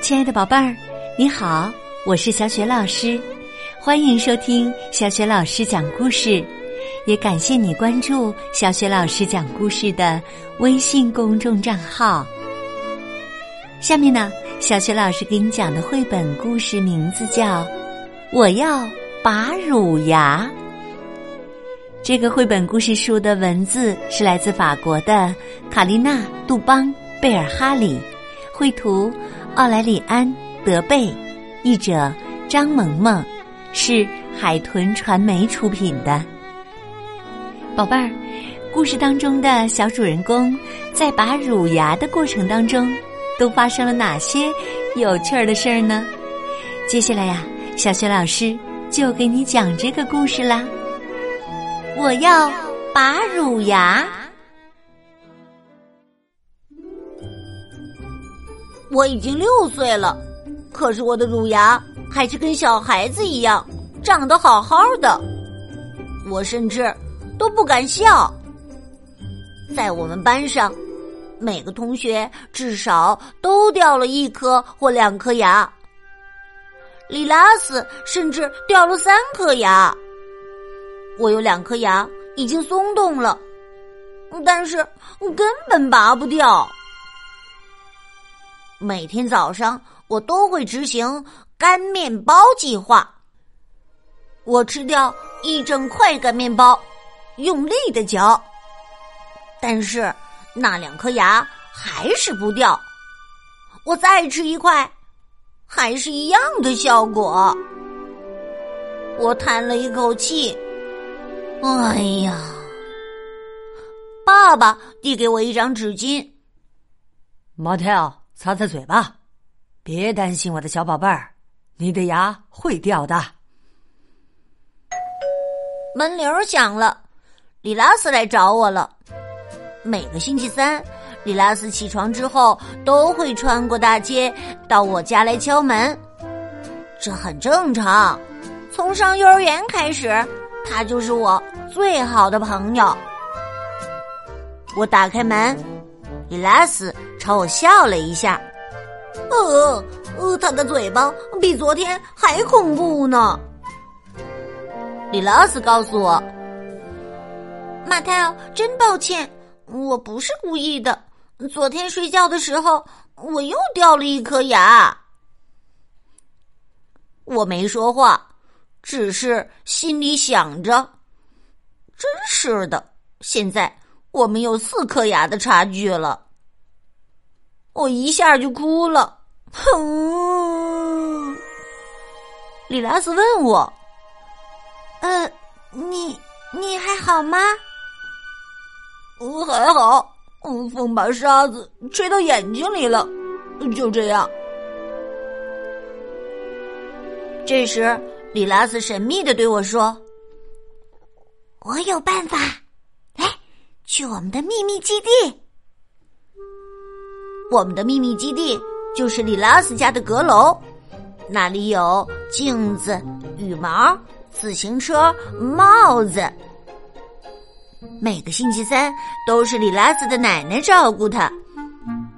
亲爱的宝贝儿，你好，我是小雪老师，欢迎收听小雪老师讲故事，也感谢你关注小雪老师讲故事的微信公众账号。下面呢，小雪老师给你讲的绘本故事名字叫《我要拔乳牙》。这个绘本故事书的文字是来自法国的卡丽娜·杜邦贝尔哈里，绘图。奥莱里安·德贝，译者张萌萌，是海豚传媒出品的。宝贝儿，故事当中的小主人公在拔乳牙的过程当中，都发生了哪些有趣儿的事儿呢？接下来呀，小雪老师就给你讲这个故事啦。我要拔乳牙。我已经六岁了，可是我的乳牙还是跟小孩子一样长得好好的。我甚至都不敢笑。在我们班上，每个同学至少都掉了一颗或两颗牙。里拉斯甚至掉了三颗牙。我有两颗牙已经松动了，但是根本拔不掉。每天早上，我都会执行干面包计划。我吃掉一整块干面包，用力的嚼，但是那两颗牙还是不掉。我再吃一块，还是一样的效果。我叹了一口气，哎呀！爸爸递给我一张纸巾，马特。擦擦嘴巴，别担心，我的小宝贝儿，你的牙会掉的。门铃响了，里拉斯来找我了。每个星期三，里拉斯起床之后都会穿过大街到我家来敲门，这很正常。从上幼儿园开始，他就是我最好的朋友。我打开门。里拉斯朝我笑了一下，呃呃，他的嘴巴比昨天还恐怖呢。李拉斯告诉我：“马泰奥，真抱歉，我不是故意的。昨天睡觉的时候，我又掉了一颗牙。”我没说话，只是心里想着：“真是的，现在。”我们有四颗牙的差距了，我一下就哭了。哼，里拉斯问我：“呃，你你还好吗？”“我还好。”“，风把沙子吹到眼睛里了，就这样。”这时，里拉斯神秘的对我说：“我有办法。”来去我们的秘密基地。我们的秘密基地就是里拉斯家的阁楼，那里有镜子、羽毛、自行车、帽子。每个星期三都是里拉斯的奶奶照顾他，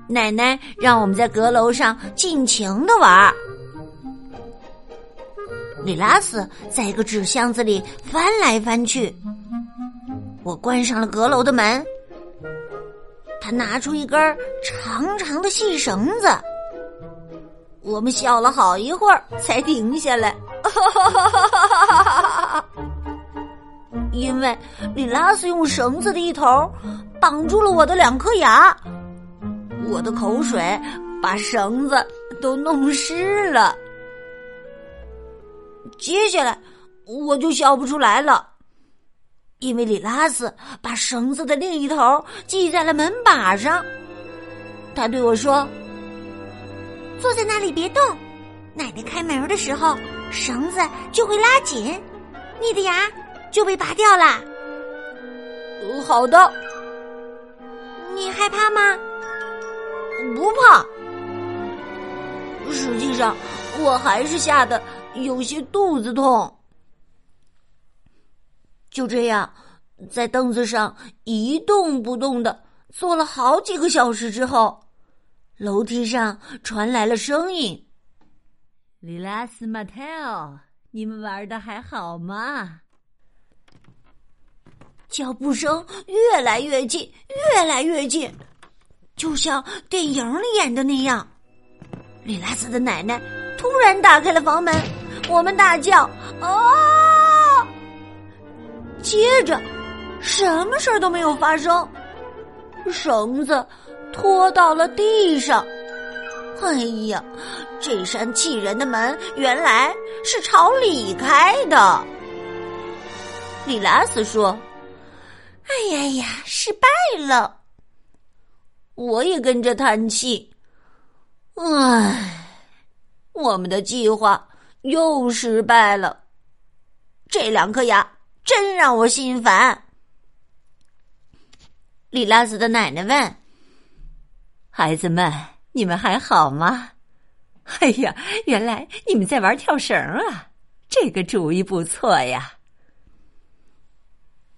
奶奶让我们在阁楼上尽情的玩。里拉斯在一个纸箱子里翻来翻去。我关上了阁楼的门，拿出一根长长的细绳子，我们笑了好一会儿才停下来，因为里拉斯用绳子的一头绑住了我的两颗牙，我的口水把绳子都弄湿了，接下来我就笑不出来了。因为里拉斯把绳子的另一头系在了门把上，他对我说：“坐在那里别动，奶奶开门的时候绳子就会拉紧，你的牙就被拔掉了。”好的，你害怕吗？不怕。实际上，我还是吓得有些肚子痛。就这样，在凳子上一动不动的坐了好几个小时之后，楼梯上传来了声音：“里拉斯、马泰奥，你们玩的还好吗？”脚步声越来越近，越来越近，就像电影里演的那样。里拉斯的奶奶突然打开了房门，我们大叫：“啊！”接着，什么事儿都没有发生，绳子拖到了地上。哎呀，这扇气人的门原来是朝里开的。里拉斯说。哎呀呀，失败了！我也跟着叹气。唉，我们的计划又失败了。这两颗牙真让我心烦。里拉斯的奶奶问：“孩子们，你们还好吗？”哎呀，原来你们在玩跳绳啊！这个主意不错呀。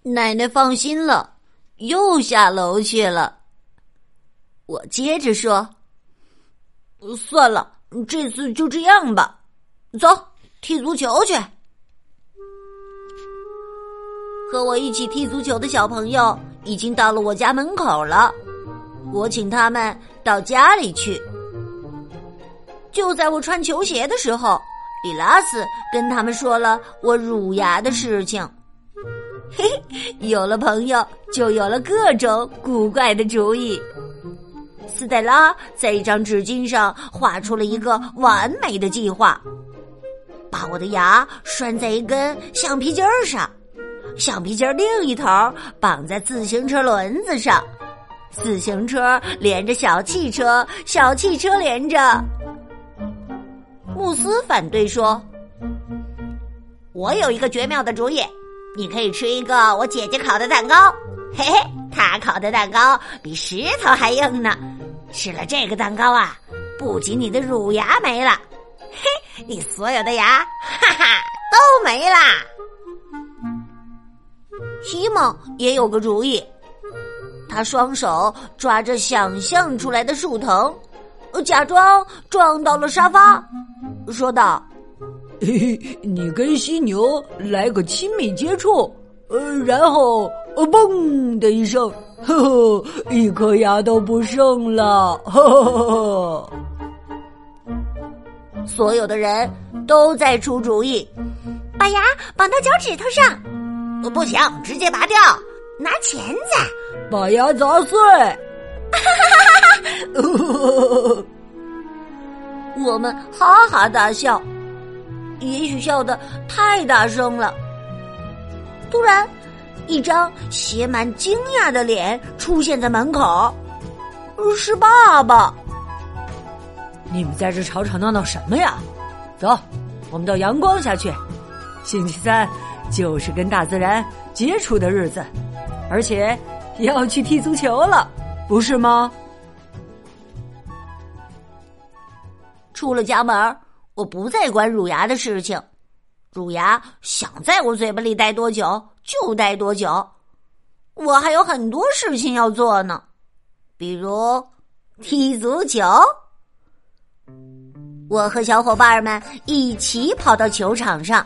奶奶放心了，又下楼去了。我接着说：“算了，这次就这样吧。走，踢足球去。和我一起踢足球的小朋友已经到了我家门口了。我请他们到家里去。就在我穿球鞋的时候，里拉斯跟他们说了我乳牙的事情。”嘿，有了朋友，就有了各种古怪的主意。斯黛拉在一张纸巾上画出了一个完美的计划：把我的牙拴在一根橡皮筋儿上，橡皮筋另一头绑在自行车轮子上，自行车连着小汽车，小汽车连着。慕斯反对说：“我有一个绝妙的主意。”你可以吃一个我姐姐烤的蛋糕，嘿嘿，她烤的蛋糕比石头还硬呢。吃了这个蛋糕啊，不仅你的乳牙没了，嘿，你所有的牙，哈哈，都没啦。西蒙也有个主意，他双手抓着想象出来的树藤，假装撞到了沙发，说道。嘿嘿，你跟犀牛来个亲密接触，呃，然后呃，嘣的一声，呵呵，一颗牙都不剩了，呵呵。所有的人都在出主意，把牙绑到脚趾头上，不行，直接拔掉，拿钳子把牙砸碎！我们哈哈大笑。也许笑得太大声了。突然，一张写满惊讶的脸出现在门口，是爸爸。你们在这吵吵闹闹什么呀？走，我们到阳光下去。星期三就是跟大自然接触的日子，而且要去踢足球了，不是吗？出了家门。我不再管乳牙的事情，乳牙想在我嘴巴里待多久就待多久。我还有很多事情要做呢，比如踢足球。我和小伙伴们一起跑到球场上，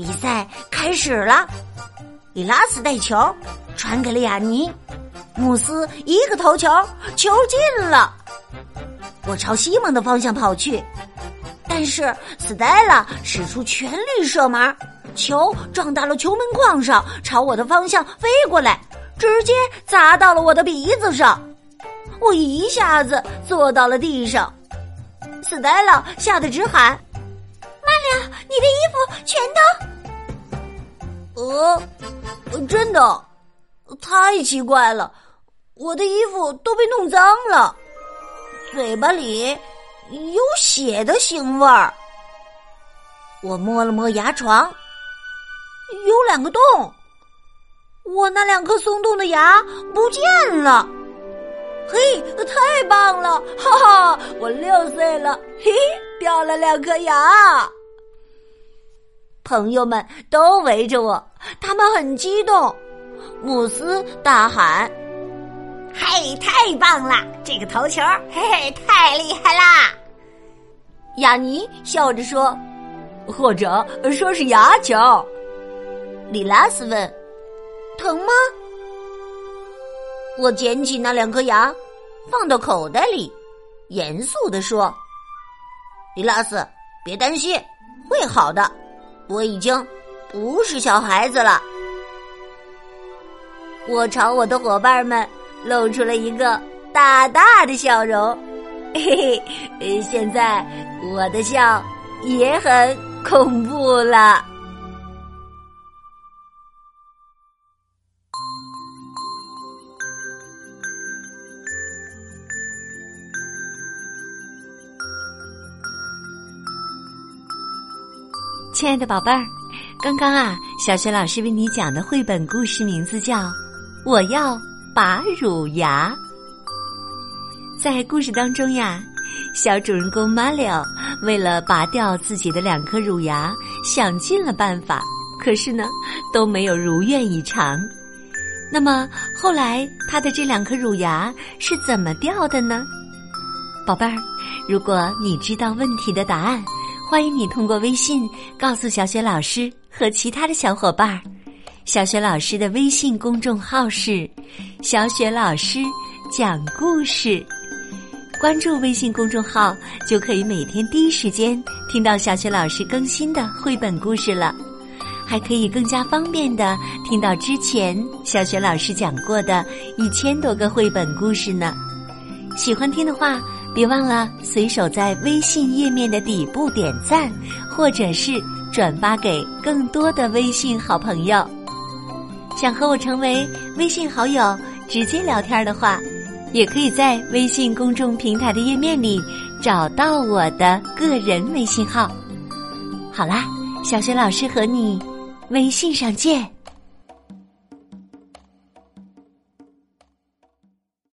比赛开始了。里拉斯带球传给了雅尼，穆斯一个头球，球进了。我朝西蒙的方向跑去。但是斯黛拉使出全力射门，球撞到了球门框上，朝我的方向飞过来，直接砸到了我的鼻子上，我一下子坐到了地上。斯黛拉吓得直喊：“呀，你的衣服全都……呃，真的，太奇怪了，我的衣服都被弄脏了，嘴巴里……”有血的腥味儿。我摸了摸牙床，有两个洞。我那两颗松动的牙不见了。嘿，太棒了！哈哈，我六岁了，嘿，掉了两颗牙。朋友们都围着我，他们很激动。姆斯大喊：“嘿，太棒了！这个头球，嘿嘿，太厉害啦！雅尼笑着说：“或者说是牙球。”里拉斯问：“疼吗？”我捡起那两颗牙，放到口袋里，严肃的说：“里拉斯，别担心，会好的。我已经不是小孩子了。”我朝我的伙伴们露出了一个大大的笑容，嘿嘿，现在我的笑也很恐怖了。亲爱的宝贝儿，刚刚啊，小学老师为你讲的绘本故事名字叫《我要拔乳牙》。在故事当中呀，小主人公马里奥为了拔掉自己的两颗乳牙，想尽了办法，可是呢，都没有如愿以偿。那么后来他的这两颗乳牙是怎么掉的呢？宝贝儿，如果你知道问题的答案。欢迎你通过微信告诉小雪老师和其他的小伙伴儿。小雪老师的微信公众号是“小雪老师讲故事”，关注微信公众号就可以每天第一时间听到小雪老师更新的绘本故事了，还可以更加方便的听到之前小雪老师讲过的一千多个绘本故事呢。喜欢听的话。别忘了随手在微信页面的底部点赞，或者是转发给更多的微信好朋友。想和我成为微信好友，直接聊天的话，也可以在微信公众平台的页面里找到我的个人微信号。好啦，小学老师和你微信上见。